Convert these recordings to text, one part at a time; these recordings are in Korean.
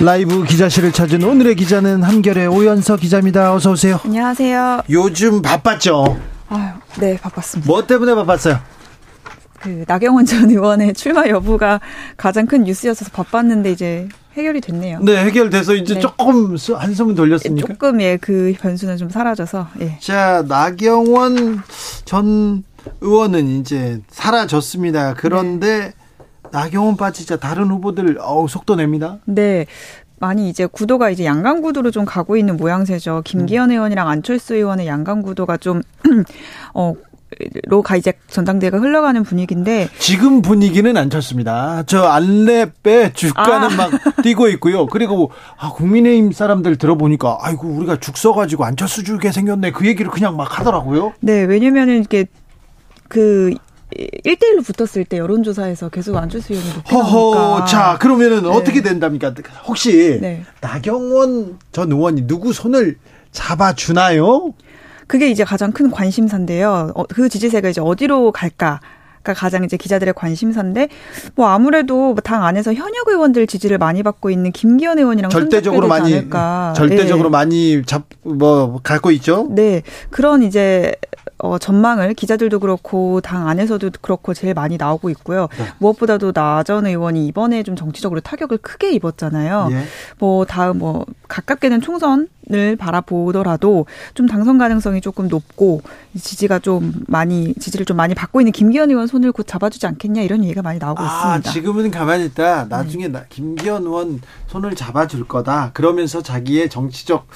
라이브 기자실을 찾은 오늘의 기자는 한결의 오연서 기자입니다. 어서 오세요. 안녕하세요. 요즘 바빴죠? 아유, 네, 바빴습니다. 뭐 때문에 바빴어요? 그 나경원 전 의원의 출마 여부가 가장 큰 뉴스였어서 바빴는데 이제 해결이 됐네요. 네, 해결돼서 이제 네. 조금 한숨은 돌렸습니까? 조금 예, 그 변수는 좀 사라져서 예. 자, 나경원 전 의원은 이제 사라졌습니다. 그런데 네. 나경원 빠지자 다른 후보들 어우 속도 냅니다. 네. 많이 이제 구도가 이제 양강 구도로 좀 가고 있는 모양새죠. 김기현 음. 의원이랑 안철수 의원의 양강 구도가 좀 어. 로가 이제 전당대회가 흘러가는 분위기인데 지금 분위기는 안 좋습니다. 저 안랩에 주가는 아. 막 뛰고 있고요. 그리고 아, 국민의힘 사람들 들어보니까 아이고 우리가 죽 써가지고 안철수 주게 생겼네 그 얘기를 그냥 막 하더라고요. 네, 왜냐면은 이게 그 1대1로 붙었을 때 여론조사에서 계속 안철수 의원이 높게 허허, 자, 그러면은 네. 어떻게 된답니까? 혹시 네. 나경원 전 의원이 누구 손을 잡아주나요? 그게 이제 가장 큰 관심사인데요. 어, 그 지지세가 이제 어디로 갈까? 가 가장 이제 기자들의 관심사인데 뭐 아무래도 당 안에서 현역 의원들 지지를 많이 받고 있는 김기현 의원이랑 절대적으로 많이 않을까. 절대적으로 네. 많이 잡 뭐 갖고 있죠. 네 그런 이제 어, 전망을 기자들도 그렇고 당 안에서도 그렇고 제일 많이 나오고 있고요. 네. 무엇보다도 나 전 의원이 이번에 좀 정치적으로 타격을 크게 입었잖아요. 예. 뭐 다음 뭐 가깝게는 총선을 바라보더라도 좀 당선 가능성이 조금 높고 지지가 좀 많이 지지를 좀 많이 받고 있는 김기현 의원 손을 곧 잡아주지 않겠냐 이런 얘기가 많이 나오고 아, 있습니다. 지금은 가만히 있다. 나중에 네. 김기현 의원 손을 잡아줄 거다. 그러면서 자기의 정치적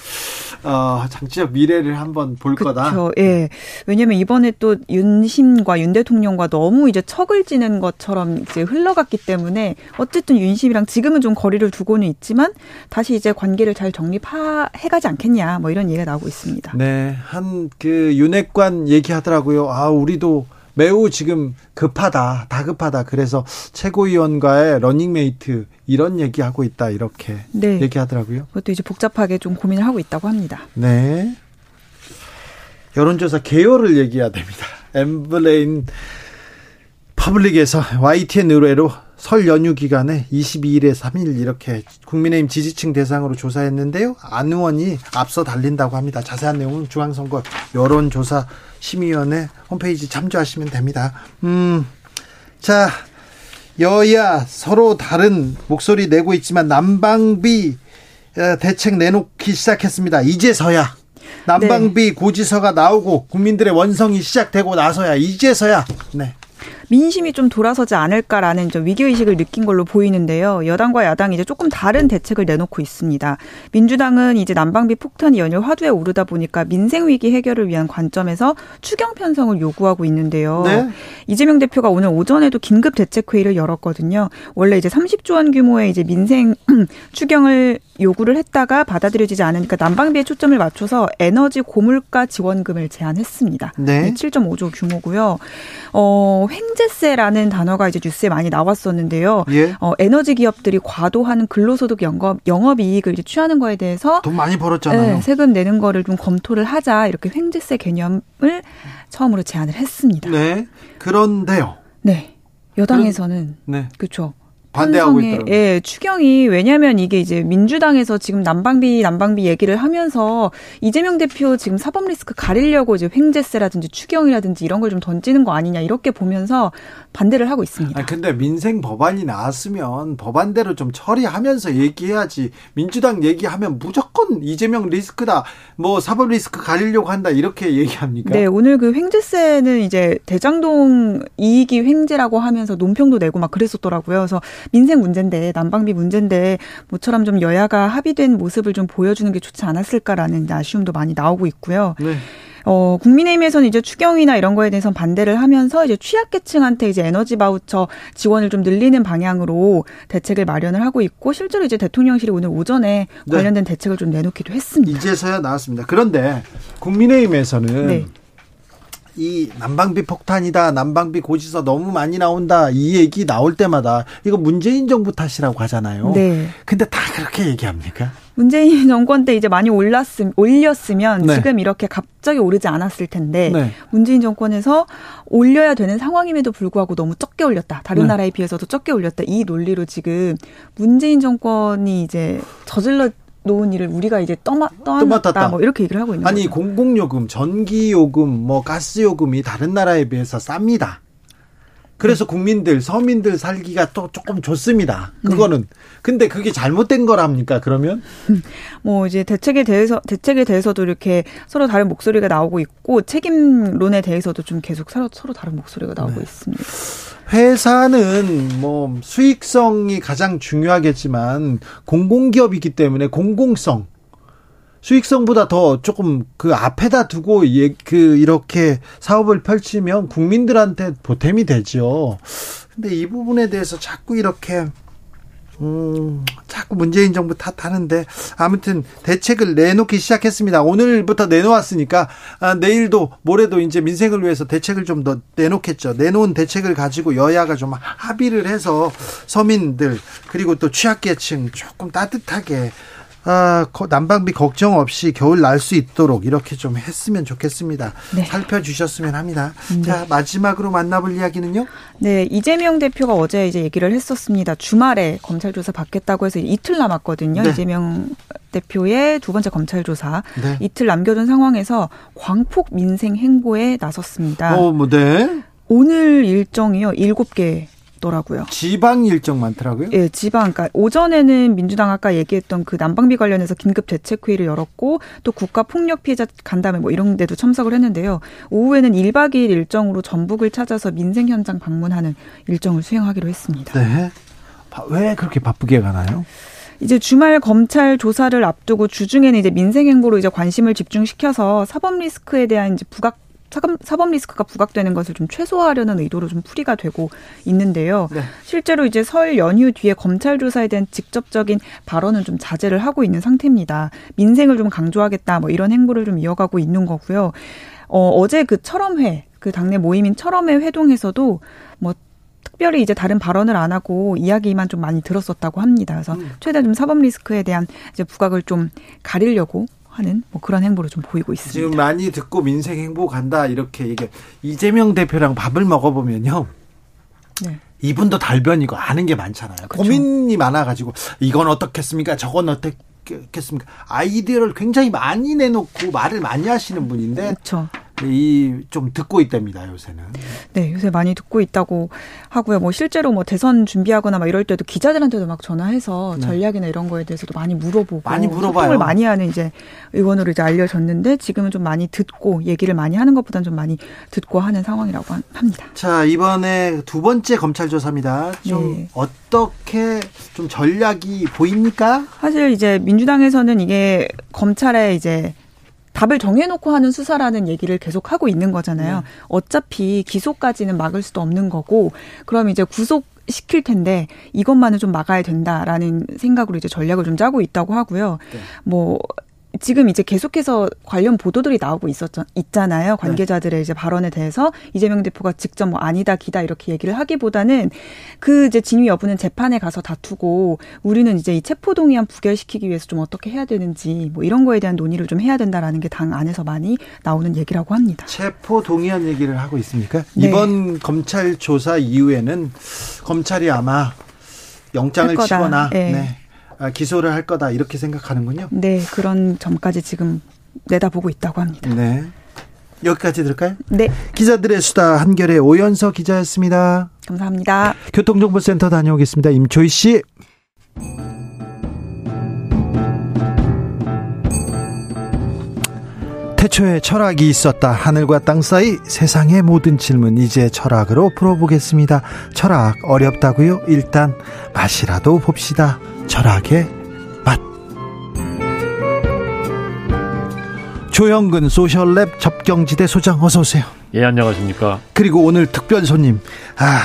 어, 정치적 미래를 한번 볼 그쵸, 거다. 예. 왜냐면 이번에 또 윤심과 윤 대통령과 너무 이제 척을 지는 것처럼 이제 흘러갔기 때문에 어쨌든 윤심이랑 지금은 좀 거리를 두고는 있지만 다시 이제 관계를 잘 정립해가지 않겠냐 뭐 이런 얘기가 나오고 있습니다. 네, 한 그 윤핵관 얘기하더라고요. 아 우리도 매우 지금 급하다, 다급하다. 그래서 최고위원과의 러닝메이트 이런 얘기하고 있다 이렇게 네. 얘기하더라고요. 그것도 이제 복잡하게 좀 고민을 하고 있다고 합니다. 네. 여론조사 개요를 얘기해야 됩니다. 엠브레인 퍼블릭에서 YTN 의뢰로 설 연휴 기간에 22일에 3일 이렇게 국민의힘 지지층 대상으로 조사했는데요. 안 의원이 앞서 달린다고 합니다. 자세한 내용은 중앙선거 여론조사 심의위원회 홈페이지 참조하시면 됩니다. 음, 자, 여야 서로 다른 목소리 내고 있지만 난방비 어, 대책 내놓기 시작했습니다. 이제서야 난방비 네. 고지서가 나오고 국민들의 원성이 시작되고 나서야 이제서야 네. 민심이 좀 돌아서지 않을까라는 좀 위기의식을 느낀 걸로 보이는데요. 여당과 야당이 이제 조금 다른 대책을 내놓고 있습니다. 민주당은 이제 난방비 폭탄이 연일 화두에 오르다 보니까 민생 위기 해결을 위한 관점에서 추경 편성을 요구하고 있는데요. 네? 이재명 대표가 오늘 오전에도 긴급 대책 회의를 열었거든요. 원래 이제 30조 원 규모의 이제 민생 추경을 요구를 했다가 받아들여지지 않으니까 난방비에 초점을 맞춰서 에너지 고물가 지원금을 제안했습니다. 네. 7.5조 규모고요. 어, 횡재 세라는 단어가 이제 뉴스에 많이 나왔었는데요. 예. 어, 에너지 기업들이 과도한 근로소득 영업 영업 이익을 이제 취하는 거에 대해서 돈 많이 벌었잖아요. 네, 세금 내는 거를 좀 검토를 하자 이렇게 횡재세 개념을 처음으로 제안을 했습니다. 네. 그런데요. 네. 여당에서는 네. 그렇죠. 반대하고 있다. 예, 추경이 왜냐하면 이게 이제 민주당에서 지금 난방비 난방비 얘기를 하면서 이재명 대표 지금 사법 리스크 가리려고 이제 횡재세라든지 추경이라든지 이런 걸 좀 던지는 거 아니냐 이렇게 보면서 반대를 하고 있습니다. 아 근데 민생 법안이 나왔으면 법안대로 좀 처리하면서 얘기해야지 민주당 얘기하면 무조건 이재명 리스크다 뭐 사법 리스크 가리려고 한다 이렇게 얘기합니까? 네, 오늘 그 횡재세는 이제 대장동 이익이 횡재라고 하면서 논평도 내고 막 그랬었더라고요. 그래서 민생 문제인데 난방비 문제인데 모처럼 좀 여야가 합의된 모습을 좀 보여주는 게 좋지 않았을까라는 아쉬움도 많이 나오고 있고요. 네. 어, 국민의힘에서는 이제 추경이나 이런 거에 대해서 반대를 하면서 이제 취약계층한테 이제 에너지 바우처 지원을 좀 늘리는 방향으로 대책을 마련을 하고 있고 실제로 이제 대통령실이 오늘 오전에 네. 관련된 대책을 좀 내놓기도 했습니다. 이제서야 나왔습니다. 그런데 국민의힘에서는 네. 이 난방비 폭탄이다, 난방비 고지서 너무 많이 나온다, 이 얘기 나올 때마다 이거 문재인 정부 탓이라고 하잖아요. 네. 근데 다 그렇게 얘기합니까? 문재인 정권 때 이제 많이 올랐음, 올렸으면 네. 지금 이렇게 갑자기 오르지 않았을 텐데 네. 문재인 정권에서 올려야 되는 상황임에도 불구하고 너무 적게 올렸다. 다른 네. 나라에 비해서도 적게 올렸다. 이 논리로 지금 문재인 정권이 이제 저질러 놓은 일을 우리가 이제 떠마, 떠안았다 뭐 이렇게 얘기를 하고 있는 아니 거죠. 공공요금, 전기요금, 뭐 가스요금이 다른 나라에 비해서 쌉니다. 그래서 네. 국민들, 서민들 살기가 또 조금 좋습니다. 그거는. 네. 근데 그게 잘못된 거랍니까, 그러면? 뭐 이제 대책에 대해서, 대책에 대해서도 이렇게 서로 다른 목소리가 나오고 있고, 책임론에 대해서도 좀 계속 서로, 서로 다른 목소리가 나오고 네. 있습니다. 회사는 뭐 수익성이 가장 중요하겠지만 공공기업이기 때문에 공공성 수익성보다 더 조금 그 앞에다 두고 예, 그 이렇게 사업을 펼치면 국민들한테 보탬이 되죠. 근데 이 부분에 대해서 자꾸 이렇게 음, 자꾸 문재인 정부 탓하는데 아무튼 대책을 내놓기 시작했습니다. 오늘부터 내놓았으니까 아, 내일도 모레도 이제 민생을 위해서 대책을 좀 더 내놓겠죠. 내놓은 대책을 가지고 여야가 좀 합의를 해서 서민들 그리고 또 취약계층 조금 따뜻하게 아, 난방비 걱정 없이 겨울 날 수 있도록 이렇게 좀 했으면 좋겠습니다. 네. 살펴주셨으면 합니다. 네. 자, 마지막으로 만나볼 이야기는요? 네, 이재명 대표가 어제 이제 얘기를 했었습니다. 주말에 검찰 조사 받겠다고 해서 이틀 남았거든요. 네. 이재명 대표의 두 번째 검찰 조사 네. 이틀 남겨둔 상황에서 광폭 민생 행보에 나섰습니다. 어, 뭐 네. 오늘 일정이요. 7개 더라고요. 지방 일정 많더라고요. 예, 지방. 그러니까 오전에는 민주당 아까 얘기했던 그 난방비 관련해서 긴급 대책회의를 열었고 또 국가 폭력 피해자 간담회 뭐 이런 데도 참석을 했는데요. 오후에는 1박 2일 일정으로 전북을 찾아서 민생 현장 방문하는 일정을 수행하기로 했습니다. 네. 왜 그렇게 바쁘게 가나요? 이제 주말 검찰 조사를 앞두고 주중에는 이제 민생 행보로 이제 관심을 집중시켜서 사법 리스크에 대한 이제 부각 사법 리스크가 부각되는 것을 좀 최소화하려는 의도로 좀 풀이가 되고 있는데요. 네. 실제로 이제 설 연휴 뒤에 검찰 조사에 대한 직접적인 발언은 좀 자제를 하고 있는 상태입니다. 민생을 좀 강조하겠다 뭐 이런 행보를 좀 이어가고 있는 거고요. 어, 어제 그 철험회 그 당내 모임인 철험회 회동에서도 뭐 특별히 이제 다른 발언을 안 하고 이야기만 좀 많이 들었었다고 합니다. 그래서 음. 최대 좀 사법 리스크에 대한 이제 부각을 좀 가리려고 하는 뭐 그런 행보를 좀 보이고 있습니다. 지금 많이 듣고 민생 행보 간다 이렇게 얘기. 이재명 대표랑 밥을 먹어보면요. 네. 이분도 달변이고 아는 게 많잖아요. 그렇죠. 고민이 많아가지고 이건 어떻겠습니까? 저건 어떻겠습니까? 아이디어를 굉장히 많이 내놓고 말을 많이 하시는 분인데 그렇죠. 이 좀 듣고 있답니다 요새는. 네, 요새 많이 듣고 있다고 하고요. 뭐 실제로 뭐 대선 준비하거나 막 이럴 때도 기자들한테도 막 전화해서 네. 전략이나 이런 거에 대해서도 많이 물어보고 많이 물어봐요. 많이 하는 이제 의원으로 이제 알려졌는데 지금은 좀 많이 듣고 얘기를 많이 하는 것보다는 좀 많이 듣고 하는 상황이라고 합니다. 자 이번에 두 번째 검찰 조사입니다. 좀 네. 어떻게 좀 전략이 보입니까? 사실 이제 민주당에서는 이게 검찰의 이제 답을 정해놓고 하는 수사라는 얘기를 계속 하고 있는 거잖아요. 네. 어차피 기소까지는 막을 수도 없는 거고, 그럼 이제 구속 시킬 텐데 이것만은 좀 막아야 된다라는 생각으로 이제 전략을 좀 짜고 있다고 하고요. 네. 뭐 지금 이제 계속해서 관련 보도들이 나오고 있었죠, 있잖아요. 관계자들의 이제 발언에 대해서 이재명 대표가 직접 뭐 아니다, 기다 이렇게 얘기를 하기보다는 그 이제 진위 여부는 재판에 가서 다투고 우리는 이제 이 체포 동의안 부결시키기 위해서 좀 어떻게 해야 되는지 뭐 이런 거에 대한 논의를 좀 해야 된다라는 게 당 안에서 많이 나오는 얘기라고 합니다. 체포 동의안 얘기를 하고 있습니까? 네. 이번 검찰 조사 이후에는 검찰이 아마 영장을 치거나 네. 네. 아, 기소를 할 거다 이렇게 생각하는군요. 네, 그런 점까지 지금 내다보고 있다고 합니다. 네. 여기까지 들을까요? 네. 기자들의 수다 한결의 오연서 기자였습니다. 감사합니다. 교통정보센터 다녀오겠습니다. 임초희 씨. 태초에 철학이 있었다. 하늘과 땅 사이 세상의 모든 질문 이제 철학으로 풀어보겠습니다. 철학 어렵다고요? 일단 맛이라도 봅시다. 철학의 맛. 조영근 소셜랩 접경지대 소장 어서 오세요. 예, 안녕하십니까. 그리고 오늘 특별 손님. 아,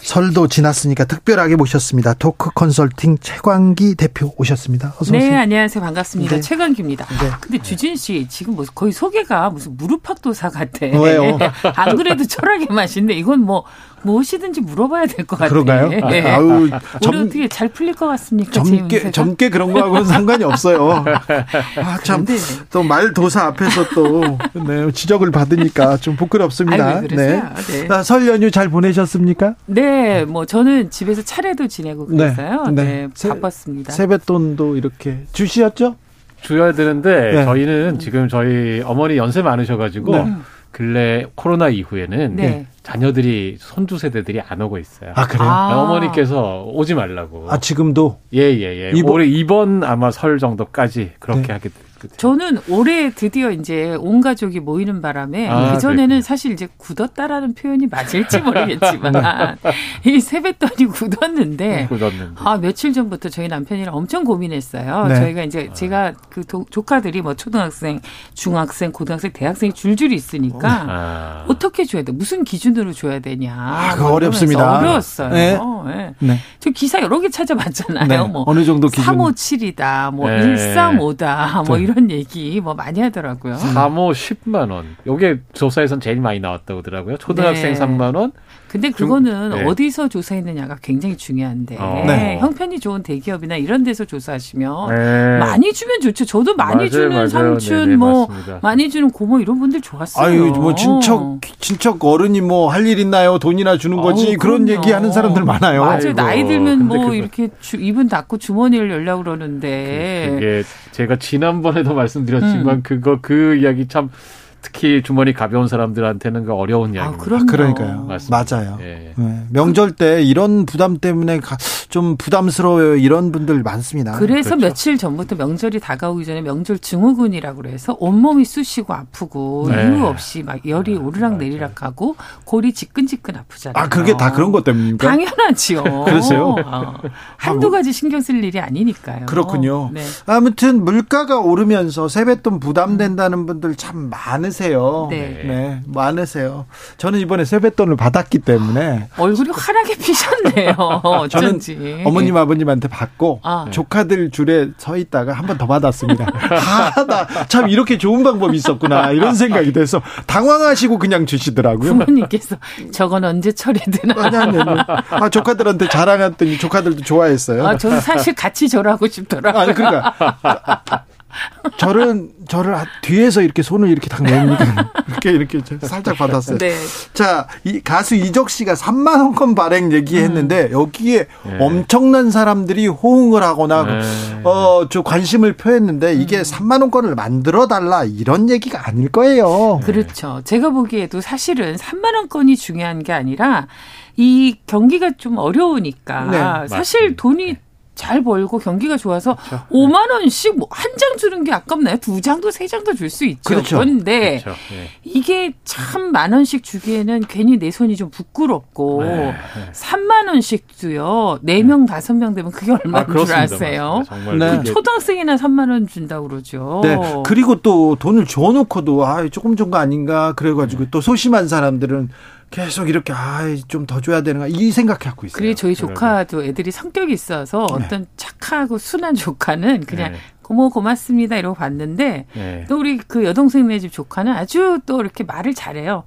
설도 지났으니까 특별하게 모셨습니다. 토크 컨설팅 최광기 대표 오셨습니다. 어서 네, 오세요. 네, 안녕하세요. 반갑습니다. 네. 최광기입니다. 네. 근데 주진 씨 지금 뭐 거의 소개가 무슨 무릎팍도사 같아. 왜요? 안 그래도 철학의 맛인데 이건 뭐 무엇이든지 물어봐야 될 것 같아요. 그런가요? 네. 아우, 오늘 점- 어떻게 잘 풀릴 것 같습니까? 제 젊게? 젊게 그런 거하고는 상관이 없어요. 아, 참. 그런데. 또 말도사 앞에서 또 네, 지적을 받으니까 좀 부끄럽습니다. 아유, 왜 그러세요? 네. 아, 설 연휴 잘 보내셨습니까? 네, 뭐 저는 집에서 차례도 지내고 네, 그랬어요. 네. 네, 세- 바빴습니다. 세뱃돈도 이렇게 주시었죠? 줘야 되는데 네. 저희는 지금 저희 어머니 연세 많으셔가지고 네. 근래 코로나 이후에는 네. 자녀들이 손주 세대들이 안 오고 있어요. 아, 그래요? 아. 어머니께서 오지 말라고. 아, 지금도 예예예. 이번- 올해 이번 아마 설 정도까지 그렇게 네. 하게 됐거든요. 저는 올해 드디어 이제 온 가족이 모이는 바람에 아, 그 전에는 그랬군요. 사실 이제 굳었다라는 표현이 맞을지 모르겠지만 이 세뱃돈이 굳었는데 굳었는데. 아 며칠 전부터 저희 남편이랑 엄청 고민했어요. 네. 저희가 이제 제가 그 도- 조카들이 뭐 초등학생, 중학생, 고등학생, 대학생이 줄줄이 있으니까 아. 어떻게 줘야 돼? 무슨 기준으로 줘야 되냐? 아, 뭐 어렵습니다. 어려웠어요. 네. 네. 네. 저 기사 여러 개 찾아봤잖아요. 네. 뭐 어느 정도 기준? 357이다, 뭐 네. 135다, 뭐 네. 이런 얘기 뭐 많이 하더라고요. 3호 10만 원. 요게 조사에선 제일 많이 나왔다고 하더라고요. 초등학생 네. 3만 원. 근데 그거는 네. 어디서 조사했느냐가 굉장히 중요한데 어. 네. 형편이 좋은 대기업이나 이런 데서 조사하시면 네. 많이 주면 좋죠. 저도 많이 맞아요, 주는 맞아요. 삼촌 네네, 뭐 맞습니다. 많이 주는 고모 이런 분들 좋았어요. 아유, 뭐 친척 친척 어른이 뭐 할 일 있나요? 돈이나 주는 거지. 아우, 그런. 얘기 하는 사람들 많아요. 맞아요. 아이고, 나이 들면 뭐 그거- 이렇게 주, 입은 닫고 주머니를 열려고 그러는데 그게 제가 지난번에도 말씀드렸지만 음. 그거 그 이야기 참 특히 주머니 가벼운 사람들한테는 그 어려운 아, 이야기입니다. 그럼요. 그러니까요. 맞습니다. 맞아요. 예. 네. 명절 때 이런 부담 때문에 가- 좀 부담스러워요. 이런 분들 많습니다. 그래서 그렇죠. 며칠 전부터 명절이 다가오기 전에 명절 증후군이라고 그래서 온몸이 쑤시고 아프고 네. 이유 없이 막 열이 오르락 내리락 하고 골이 지끈지끈 아프잖아요. 아, 그게 다 그런 것 때문입니까? 당연하지요. 그러세요? 어. 한두 가지 신경 쓸 일이 아니니까요. 그렇군요. 네. 아무튼 물가가 오르면서 세뱃돈 부담된다는 분들 참 많으세요. 네. 네, 많으세요. 저는 이번에 세뱃돈을 받았기 때문에 얼굴이 환하게 피셨네요. 저는 어쩐지. 어머님 아버님한테 받고 아. 조카들 줄에 서 있다가 한 번 더 받았습니다. 아, 나 참 이렇게 좋은 방법이 있었구나 이런 생각이 돼서 당황하시고 그냥 주시더라고요. 부모님께서 저건 언제 처리되나. 아니 아니 아니. 아 조카들한테 자랑했더니 조카들도 좋아했어요. 아, 저는 사실 같이 절하고 싶더라고요. 아니 그러니까 저는 저를 뒤에서 이렇게 손을 이렇게 딱 내니까 이렇게 이렇게 살짝 받았어요. 네. 자, 이 가수 이적 씨가 3만 원권 발행 얘기했는데 여기에 네. 엄청난 사람들이 호응을 하거나 네. 어, 저 관심을 표했는데 이게 3만 원권을 만들어 달라 이런 얘기가 아닐 거예요. 그렇죠. 제가 보기에도 사실은 3만 원권이 중요한 게 아니라 이 경기가 좀 어려우니까 네, 사실 맞습니다. 돈이 잘 벌고 경기가 좋아서 그렇죠. 5만 원씩 뭐 한 장 주는 게 아깝나요? 두 장도 세 장도 줄 수 있죠. 그렇죠. 그런데 그렇죠. 예. 이게 참 만 원씩 주기에는 괜히 내 손이 좀 부끄럽고 네. 3만 원씩도요. 4명, 5명 되면 그게 얼마인 줄 그렇습니다. 아세요? 네. 초등학생이나 3만 원 준다고 그러죠. 네. 그리고 또 돈을 줘놓고도 아 조금 준 거 아닌가 그래가지고 또 소심한 사람들은 계속 이렇게 아좀 더 줘야 되는가 이 생각하고 있어요. 그리고 저희. 조카도 애들이 성격이 있어서 네. 어떤 착하고 순한 조카는 그냥 네. 고모 고맙습니다 이러고 봤는데 예. 또 우리 그 여동생네 집 조카는 아주 또 이렇게 말을 잘해요.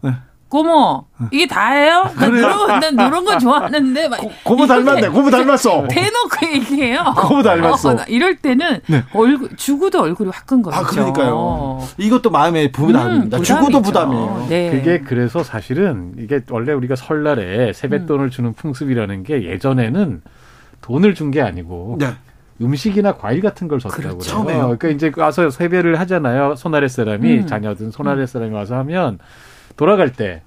네. 고모 이게 다예요? 난 이런 난 이런 거 좋아하는데 막 고 모 닮았네. 고모 닮았어. 대놓고 얘기해요. 고모 닮았어. 어, 나 이럴 때는 네. 얼굴 주고도 얼굴이 화끈거리죠. 아 그러니까요. 이것도 마음에 부담입니다. 음, 부담이죠. 부담이에요. 네. 그게 그래서 사실은 이게 원래 우리가 설날에 세뱃돈을 주는 풍습이라는 게 예전에는 돈을 준 게 아니고 네. 음식이나 과일 같은 걸 줬다고 그렇죠. 그래요. 처음에요. 그러니까 이제 와서 세배를 하잖아요. 손아래 사람이 음. 자녀든 손아래 사람이 와서 하면 돌아갈 때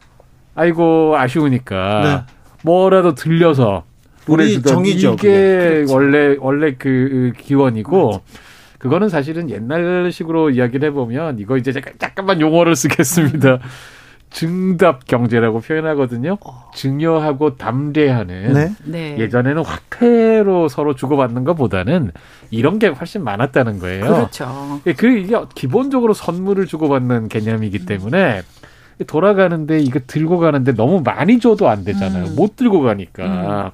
아이고 아쉬우니까 네. 뭐라도 들려서 우리 보내주던 정이죠, 이게 그게. 원래 원래 그 기원이고 그거는 사실은 옛날식으로 이야기를 해보면 이거 이제 잠깐- 잠깐만 용어를 쓰겠습니다. 증답 경제라고 표현하거든요. 어. 증여하고 담대하는 네. 네. 예전에는 화폐로 서로 주고받는 것보다는 이런 게 훨씬 많았다는 거예요. 그렇죠. 예, 그 이게 기본적으로 선물을 주고받는 개념이기 때문에 돌아가는데 이거 들고 가는데 너무 많이 줘도 안 되잖아요. 음. 못 들고 가니까.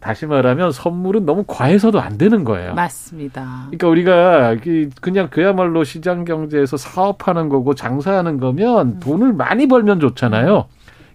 다시 말하면 선물은 너무 과해서도 안 되는 거예요. 맞습니다. 그러니까 우리가 이- 그냥 그야말로 시장 경제에서 사업하는 거고 장사하는 거면 돈을 많이 벌면 좋잖아요.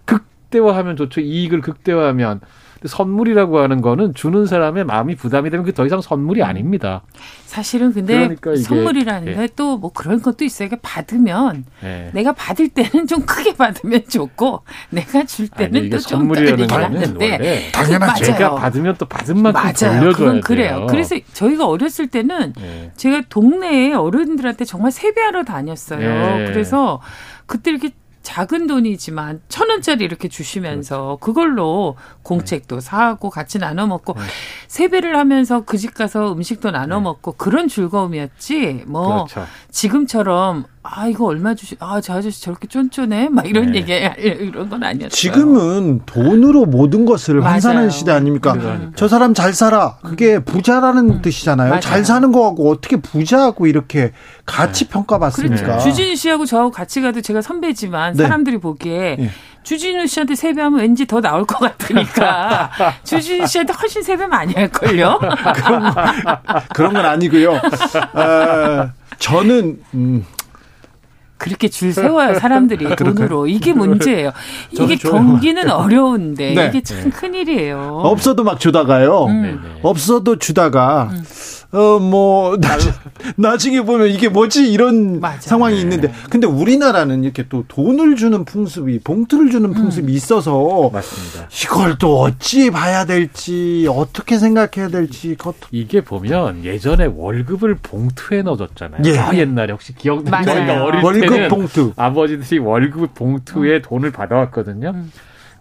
극대화하면 좋죠. 이익을 극대화하면. 근데 선물이라고 하는 거는 주는 사람의 마음이 부담이 되면 그 더 이상 선물이 아닙니다. 사실은 근데 그러니까 이게- 선물이라는 예. 게또뭐 그런 것도 있어요. 이게 받으면 예. 내가 받을 때는 좀 크게 받으면 좋고 내가 줄 때는 또좀 선물이라는 거는 않는데 원래 당연하죠. 제가. 받으면 또 받은 만큼 맞아요. 돌려줘야 그건 돼요. 그래요. 그래서 저희가 어렸을 때는 예. 제가 동네에 어른들한테 정말 세배하러 다녔어요. 예. 그래서 그때 이렇게 작은 돈이지만 천 원짜리 이렇게 주시면서 그걸로 공책도 사고 같이 나눠 먹고 네. 세배를 하면서 그 집 가서 음식도 나눠 먹고 그런 즐거움이었지. 뭐 그렇죠. 지금처럼 아 이거 얼마 주시 아저 아저씨 저렇게 쫀쫀해 막 이런 네. 얘기 이런 건 아니었어요. 지금은 돈으로 모든 것을. 환산하는 시대 아닙니까? 그러니까. 저 사람 잘 살아. 그게 부자라는 뜻이잖아요. 음. 맞아요. 잘 사는 거하고 어떻게 부자하고 이렇게 같이 네. 평가받습니까? 그렇죠. 주진우 씨하고 저하고 같이 가도 제가 선배지만 네. 사람들이 보기에 예. 주진우 씨한테 세배하면 왠지 더 나올 것 같으니까 주진우 씨한테 훨씬 세배 많이 할 걸요? 그런 건 아니고요. 어, 저는 음, 그렇게 줄 세워요 사람들이 돈으로 이게 문제예요. 이게 경기는 어려운데 네. 이게 참 큰 일이에요. 없어도 막 주다가요. 음. 없어도 주다가 어뭐 나중에 보면 이게 뭐지 이런 맞아요. 상황이 네. 있는데 근데 우리나라는 이렇게 또 돈을 주는 풍습이 봉투를 주는 풍습이 있어서 맞습니다. 이걸 또 어찌 봐야 될지 어떻게 생각해야 될지 그것도 이게 보면 예전에 월급을 봉투에 넣어줬잖아요. 예. 저 옛날에 혹시 기억나요? 어릴 월급 때는 봉투 아버지들이 월급 봉투에 돈을 받아왔거든요. 음.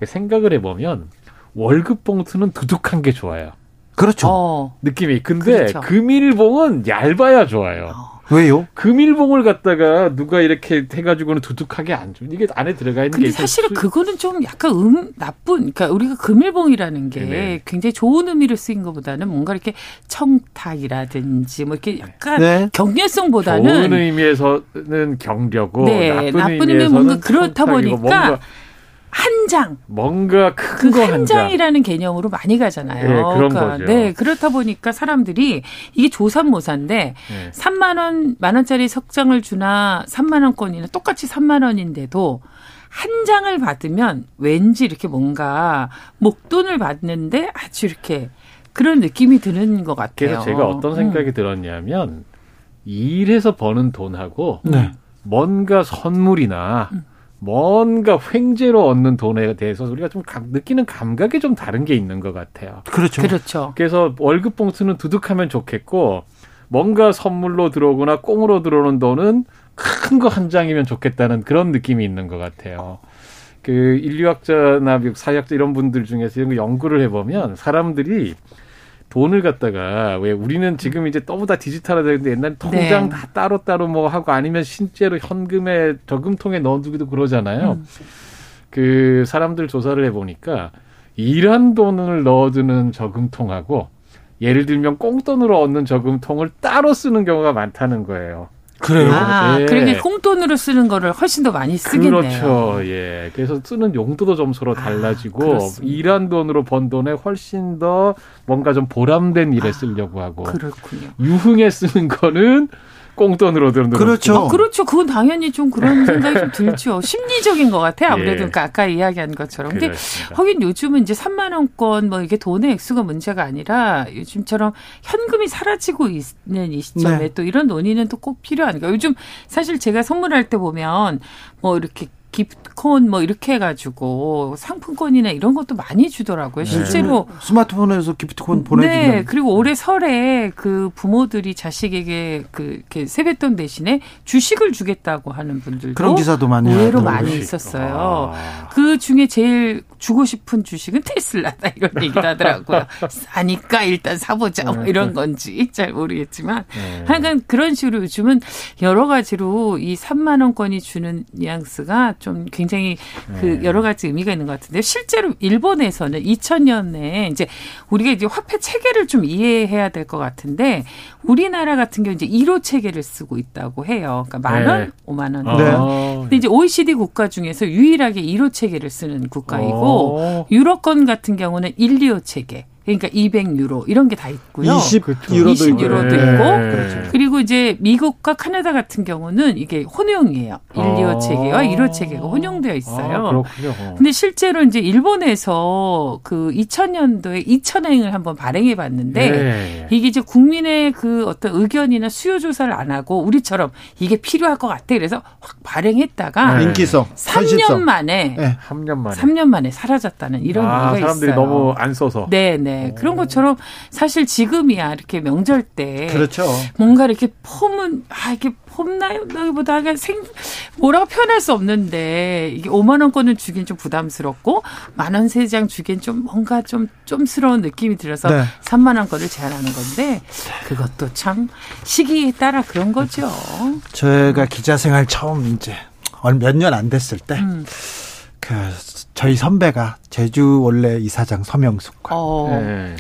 생각을 해보면 월급 봉투는 두둑한 게 좋아요. 그렇죠 어. 느낌이. 근데 그렇죠. 금일봉은 얇아야 좋아요. 왜요? 금일봉을 갖다가 누가 이렇게 해가지고는 두둑하게 안 줘. 이게 안에 들어가 있는 게 근데 있어요. 사실은 그거는 좀 약간 음 나쁜 그러니까 우리가 금일봉이라는 게 네네. 굉장히 좋은 의미로 쓰인 것보다는 뭔가 이렇게 청탁이라든지 뭐 이렇게 약간 네. 경례성보다는 좋은 의미에서는 경려고 네, 나쁜, 나쁜 의미는 의미에서는 뭔가 그렇다 보니까 뭔가, 한 장. 뭔가 큰그거한한 장. 장이라는 개념으로 많이 가잖아요. 네, 그런 그러니까 거죠. 네, 그렇다 보니까 사람들이 이게 조삼모사인데 네. 3만 원, 만 원짜리 석장을 주나 3만 원권이나 똑같이 3만 원인데도 한 장을 받으면 왠지 이렇게 뭔가 목돈을 받는데 아주 이렇게 그런 느낌이 드는 것 같아요. 그래서 제가 어떤 생각이 음. 들었냐면 일해서 버는 돈하고 네. 뭔가 선물이나 음. 뭔가 횡재로 얻는 돈에 대해서 우리가 좀 감- 느끼는 감각이 좀 다른 게 있는 것 같아요. 그렇죠. 그렇죠. 그래서 월급 봉투는 두둑하면 좋겠고 뭔가 선물로 들어오거나 꽁으로 들어오는 돈은 큰 거 한 장이면 좋겠다는 그런 느낌이 있는 것 같아요. 그 인류학자나 사회학자 이런 분들 중에서 이런 거 연구를 해보면 사람들이 돈을 갖다가 왜 우리는 지금 이제 너무다 디지털화되는데 옛날 통장 네. 다 따로 따로 뭐 하고 아니면 실제로 현금에 저금통에 넣어두기도 그러잖아요. 음. 그 사람들 조사를 해보니까 일한 돈을 넣어두는 저금통하고 예를 들면 꽁돈으로 얻는 저금통을 따로 쓰는 경우가 많다는 거예요. 그래요. 아, 네. 그러니까 꽁돈으로 쓰는 거를 훨씬 더 많이 쓰겠네요. 그렇죠. 예. 그래서 쓰는 용도도 좀 서로 달라지고 그렇습니다. 일한 돈으로 번 돈에 훨씬 더 뭔가 좀 보람된 일에 쓰려고 하고 그렇군요. 유흥에 쓰는 거는 꽁돈으로 드는 그렇죠. 어, 그렇죠. 그건 당연히 좀 그런 생각이 좀 들죠. 심리적인 것 같아요. 아무래도 예. 그러니까 아까 이야기한 것처럼. 근데 그렇습니다. 하긴 요즘은 이제 3만 원권 뭐 이게 돈의 액수가 문제가 아니라 요즘처럼 현금이 사라지고 있는 이 시점에 네. 또 이런 논의는 또 꼭 필요하니까 요즘 사실 제가 선물할 때 보면 뭐 이렇게 기프트콘 뭐 이렇게 해가지고 상품권이나 이런 것도 많이 주더라고요. 실제로 스마트폰에서 기프트콘 네, 보내주면 그리고 올해 설에 그 부모들이 자식에게 그 이렇게 세뱃돈 대신에 주식을 주겠다고 하는 분들도 그런 기사도 많이 의외로. 많이 있었어요. 그 중에 제일 주고 싶은 주식은 테슬라다 이런 얘기도 하더라고요. 싸니까 일단 사보자 뭐 이런 건지 잘 모르겠지만 네. 하여간 그런 식으로 요즘은 여러 가지로 이 3만 원권이 주는 뉘앙스가 좀 굉장히 그 여러 가지 의미가 있는 것 같은데 실제로 일본에서는 2000년에 이제 우리가 이제 화폐 체계를 좀 이해해야 될 것 같은데 우리나라 같은 경우 이제 1호 체계를 쓰고 있다고 해요. 그러니까 만 원, 네. 5만 원. 아, 근데 이제 OECD 국가 중에서 유일하게 1호 체계를 쓰는 국가이고 어. 유럽권 같은 경우는 1, 2호 체계. 그러니까 200유로 이런 게 다 있고요. 20 그렇죠. 유로도 20 있고. 유로도 네. 있고 그렇죠. 그리고 이제 미국과 카나다 같은 경우는 이게 혼용이에요. 1, 2호 아. 체계와 1호 체계가 혼용되어 있어요. 아, 그렇군요. 근데 실제로 이제 일본에서 그 2000년도에 2000행을 한번 발행해 봤는데 네. 이게 이제 국민의 그 어떤 의견이나 수요 조사를 안 하고 우리처럼 이게 필요할 것 같아. 그래서 확 발행했다가 네. 인기성, 3년 현실성. 만에 네. 3년 만에. 3년 만에 사라졌다는 이런 아, 얘기가 사람들이 있어요. 너무 안 써서. 네, 네. 그런 것처럼 사실 지금이야 이렇게 명절 때 그렇죠. 뭔가 이렇게 폼은 아 이게 폼나기보다 그냥 생 뭐라고 표현할 수 없는데 이게 5만 원권을 주긴 좀 부담스럽고 만 원 세 장 주긴 좀 뭔가 좀 좀스러운 느낌이 들어서 네. 3만 원권을 제한하는 건데 그것도 참 시기에 따라 그런 거죠. 제가 기자 생활 처음 이제 몇년 안 됐을 때, 음. 그 저희 선배가 제주 원래 이사장 서명숙과 어. 네.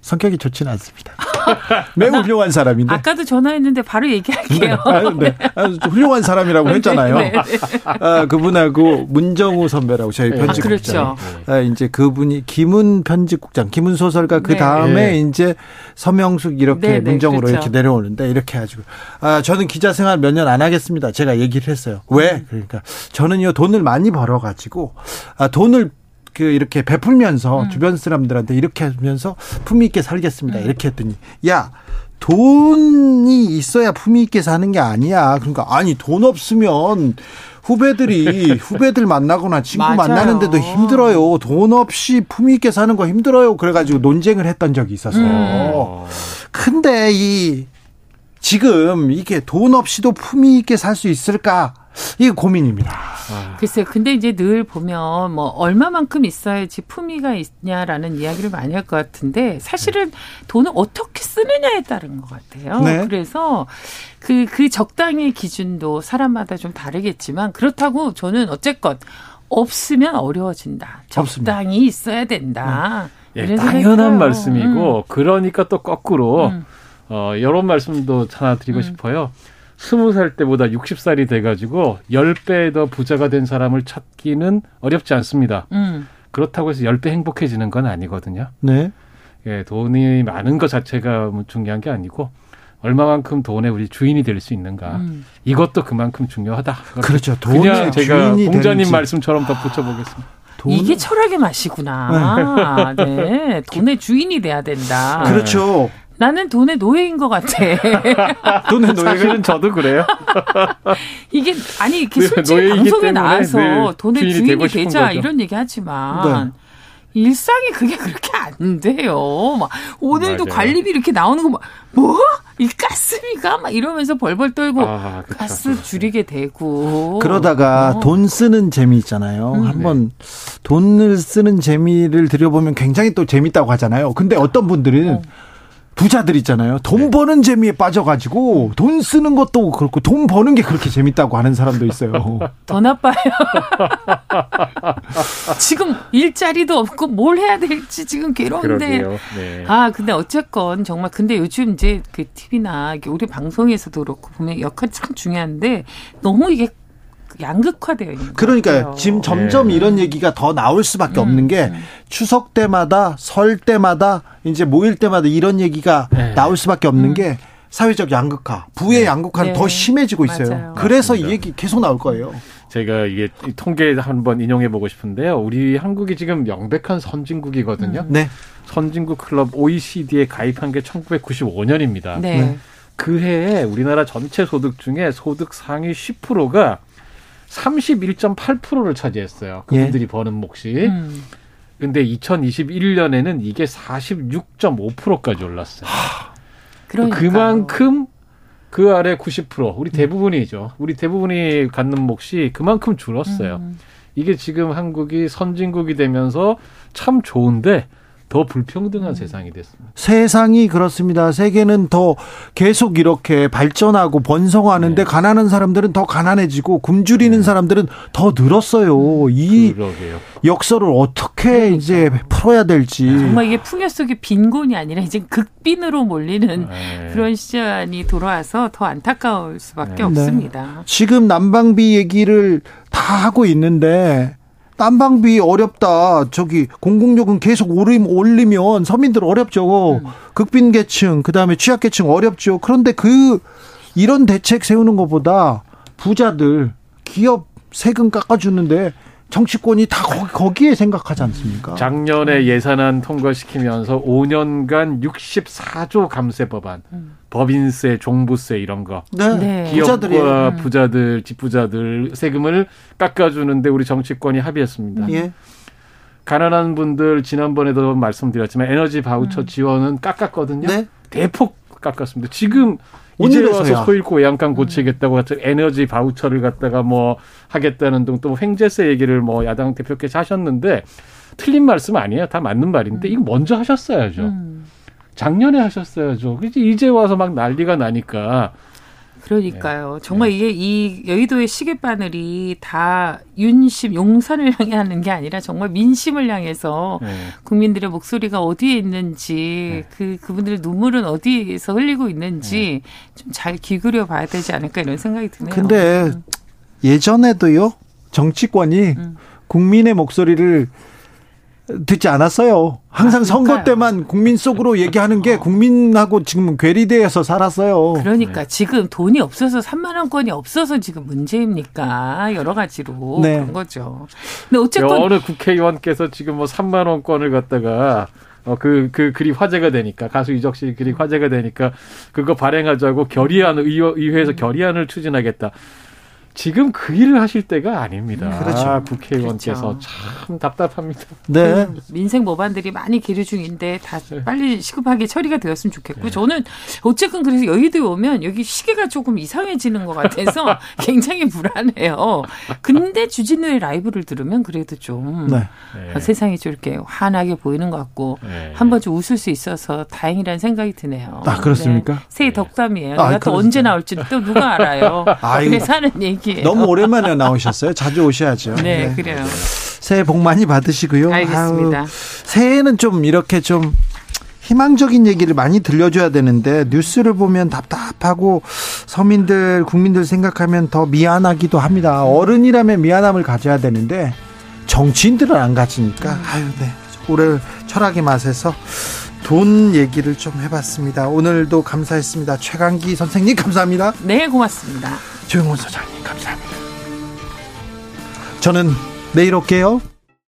성격이 좋지는 않습니다. 매우 훌륭한 사람인데. 아까도 전화했는데 바로 얘기할게요. 아유, 네. 아유, 훌륭한 사람이라고 했잖아요. 네, 네, 아, 그분하고 문정우 선배라고 저희 네. 편집국장. 아, 그렇죠. 아, 이제 그분이 김은 편집국장, 김은 소설가 그 네. 다음에 네. 이제 서명숙 이렇게 네, 네, 문정으로 그렇죠. 이렇게 내려오는데 이렇게 해가지고 아 저는 기자 생활 몇 년 안 하겠습니다. 제가 얘기를 했어요. 왜? 그러니까 저는요 돈을 많이 벌어가지고 아 돈을 그 이렇게 베풀면서 음. 주변 사람들한테 이렇게 하면서 품위 있게 살겠습니다. 이렇게 했더니 야 돈이 있어야 품위 있게 사는 게 아니야. 그러니까 아니 돈 없으면 후배들이 후배들 만나거나 친구 맞아요. 만나는데도 힘들어요. 돈 없이 품위 있게 사는 거 힘들어요. 그래가지고 논쟁을 했던 적이 있어서. 어. 근데 이 지금 이게 돈 없이도 품위 있게 살 수 있을까? 이게 고민입니다. 아, 글쎄요. 근데 이제 늘 보면 뭐 얼마만큼 있어야지 품위가 있냐라는 이야기를 많이 할 것 같은데 사실은 돈을 어떻게 쓰느냐에 따른 것 같아요. 네. 그래서 그, 그 적당의 기준도 사람마다 좀 다르겠지만 그렇다고 저는 어쨌건 없으면 어려워진다. 없습니다. 적당히 있어야 된다. 예, 이런 생각이 당연한 들어요. 말씀이고 그러니까 또 거꾸로 음. 어 이런 말씀도 하나 드리고 음. 싶어요. 스무 살 때보다 60살이 돼가지고 10배 더 부자가 된 사람을 찾기는 어렵지 않습니다. 음. 그렇다고 해서 10배 행복해지는 건 아니거든요. 네. 예, 돈이 많은 것 자체가 뭐 중요한 게 아니고 얼마만큼 돈의 우리 주인이 될 수 있는가. 음. 이것도 그만큼 중요하다. 그렇죠. 그냥 돈의 제가 주인이 공자님 되는지. 말씀처럼 덧붙여 보겠습니다. 돈- 이게 철학의 맛이구나. 네. 돈의 주인이 돼야 된다. 그렇죠. 나는 돈의 노예인 것 같아. 돈의 노예가 사실은 저도 그래요. 이게 아니 이렇게 네, 솔직히 방송에 나와서 늘 돈의 주인이 되자 거죠. 이런 얘기 하지만 네. 일상이 그게 그렇게 안 돼요. 막 오늘도 맞아요. 관리비 이렇게 나오는 거 막 뭐? 이 가스비가 막 이러면서 벌벌 떨고 아, 그쵸. 가스 줄이게 되고 그러다가 어. 돈 쓰는 재미 있잖아요. 음. 한번 돈을 쓰는 재미를 들여보면 굉장히 또 재밌다고 하잖아요. 근데 어떤 분들은 어. 부자들 있잖아요. 돈 네. 버는 재미에 빠져가지고 돈 쓰는 것도 그렇고 돈 버는 게 그렇게 재밌다고 하는 사람도 있어요. 더 나빠요. 지금 일자리도 없고 뭘 해야 될지 지금 괴로운데. 네. 아, 근데 어쨌건 정말 근데 요즘 이제 그 TV나 우리 방송에서도 그렇고 보면 역할이 참 중요한데 너무 이게 양극화되어 있는 것 그러니까 같아요. 지금 점점 네. 이런 얘기가 더 나올 수밖에 음, 없는 게 추석 때마다 설 때마다 이제 모일 때마다 이런 얘기가 네. 나올 수밖에 없는 게 사회적 양극화, 부의 네. 양극화는 네. 더 심해지고 있어요. 맞아요. 그래서 맞습니다. 이 얘기 계속 나올 거예요. 제가 이게 이 통계 한번 인용해 보고 싶은데요. 우리 한국이 지금 명백한 선진국이거든요. 네. 선진국 클럽 OECD에 가입한 게 1995년입니다. 네. 네. 그 해에 우리나라 전체 소득 중에 소득 상위 10%가 31.8%를 차지했어요. 그분들이 버는 몫이. 음. 근데 2021년에는 이게 46.5%까지 올랐어요. 그러니까 그만큼 그 아래 90% 우리 대부분이죠. 우리 대부분이 갖는 몫이 그만큼 줄었어요. 음. 이게 지금 한국이 선진국이 되면서 참 좋은데 더 불평등한 세상이 됐습니다. 세상이 그렇습니다. 세계는 더 계속 이렇게 발전하고 번성하는데 네. 가난한 사람들은 더 가난해지고 굶주리는 사람들은 더 늘었어요. 이 그러게요. 역설을 어떻게 이제 풀어야 될지. 정말 이게 풍요 속의 빈곤이 아니라 이제 극빈으로 몰리는 네. 그런 시간이 돌아와서 더 안타까울 수밖에 네. 없습니다. 지금 난방비 얘기를 다 하고 있는데 난방비 어렵다. 저기 공공요금 계속 오름 올리면 서민들 어렵죠. 극빈 계층 그다음에 취약 계층 어렵죠. 그런데 그 이런 대책 세우는 것보다 부자들 기업 세금 깎아주는데 정치권이 다 거기, 거기 에 생각하지 않습니까? 작년에 예산안 통과시키면서 5년간 64조 감세 법안, 법인세, 종부세 이런 거 네, 네. 부자들이에요. 기업과 부자들, 집부자들 세금을 깎아주는데 우리 정치권이 합의했습니다. 예. 가난한 분들 지난번에도 말씀드렸지만 에너지 바우처 지원은 깎았거든요. 네. 대폭 깎았습니다. 지금 이제. 와서 소잃고 외양간 고치겠다고 해서 에너지 바우처를 갖다가 뭐 하겠다는 등 또 횡재세 얘기를 뭐 야당 대표께서 하셨는데 틀린 말씀 아니에요. 다 맞는 말인데 이거 먼저 하셨어야죠. 음. 작년에 하셨어야죠. 그지 이제 와서 막 난리가 나니까 그러니까요. 정말 이게 이 여의도의 시계 바늘이 다 윤심, 용산을 향해 하는 게 아니라 정말 민심을 향해서 네. 국민들의 목소리가 어디에 있는지 그 그분들의 눈물은 어디에서 흘리고 있는지 좀 잘 기울여 봐야 되지 않을까 이런 생각이 드네요. 근데 예전에도요 정치권이 음. 국민의 목소리를 듣지 않았어요. 항상 아, 선거. 때만 국민 속으로 얘기하는 게 국민하고 지금 괴리되어서 살았어요. 그러니까 지금 돈이 없어서 3만 원권이 없어서 지금 문제입니까? 여러 가지로 네. 그런 거죠. 근데 어쨌건 어느 국회의원께서 지금 뭐 3만 원권을 갖다가 어, 그, 그 글이 화제가 되니까, 가수 이적 씨 글이 화제가 되니까, 그거 발행하자고 결의안, 의회, 의회에서 결의안을 추진하겠다. 지금 그 일을 하실 때가 아닙니다. 그렇죠. 아, 국회의원께서 그렇죠. 참 답답합니다. 네. 그 민생 법안들이 많이 계류 중인데 다 네. 빨리 시급하게 처리가 되었으면 좋겠고 저는 어쨌든 그래서 여의도에 오면 여기 시계가 조금 이상해지는 것 같아서 굉장히 불안해요. 근데 주진우의 라이브를 들으면 그래도 좀 네. 네. 세상이 좀 이렇게 환하게 보이는 것 같고 네. 한번좀 웃을 수 있어서 다행이라는 생각이 드네요. 아, 그렇습니까? 네. 새해 덕담이에요. 아, 내가 또. 언제 나올지 또 누가 알아요. 아이고. 그래서 하는 얘기예요. 너무 오랜만에 나오셨어요. 자주 오셔야죠. 네, 그래요. 새해 복 많이 받으시고요. 알겠습니다. 아유, 새해에는 좀 이렇게 좀 희망적인 얘기를 많이 들려줘야 되는데 뉴스를 보면 답답하고 서민들 국민들 생각하면 더 미안하기도 합니다. 어른이라면 미안함을 가져야 되는데 정치인들은 안 가지니까 아유 네 올해 철학의 맛에서 돈 얘기를 좀 해봤습니다. 오늘도 감사했습니다. 최강기 선생님 감사합니다. 네, 고맙습니다. 조영원 소장님 감사합니다. 저는 내일 올게요.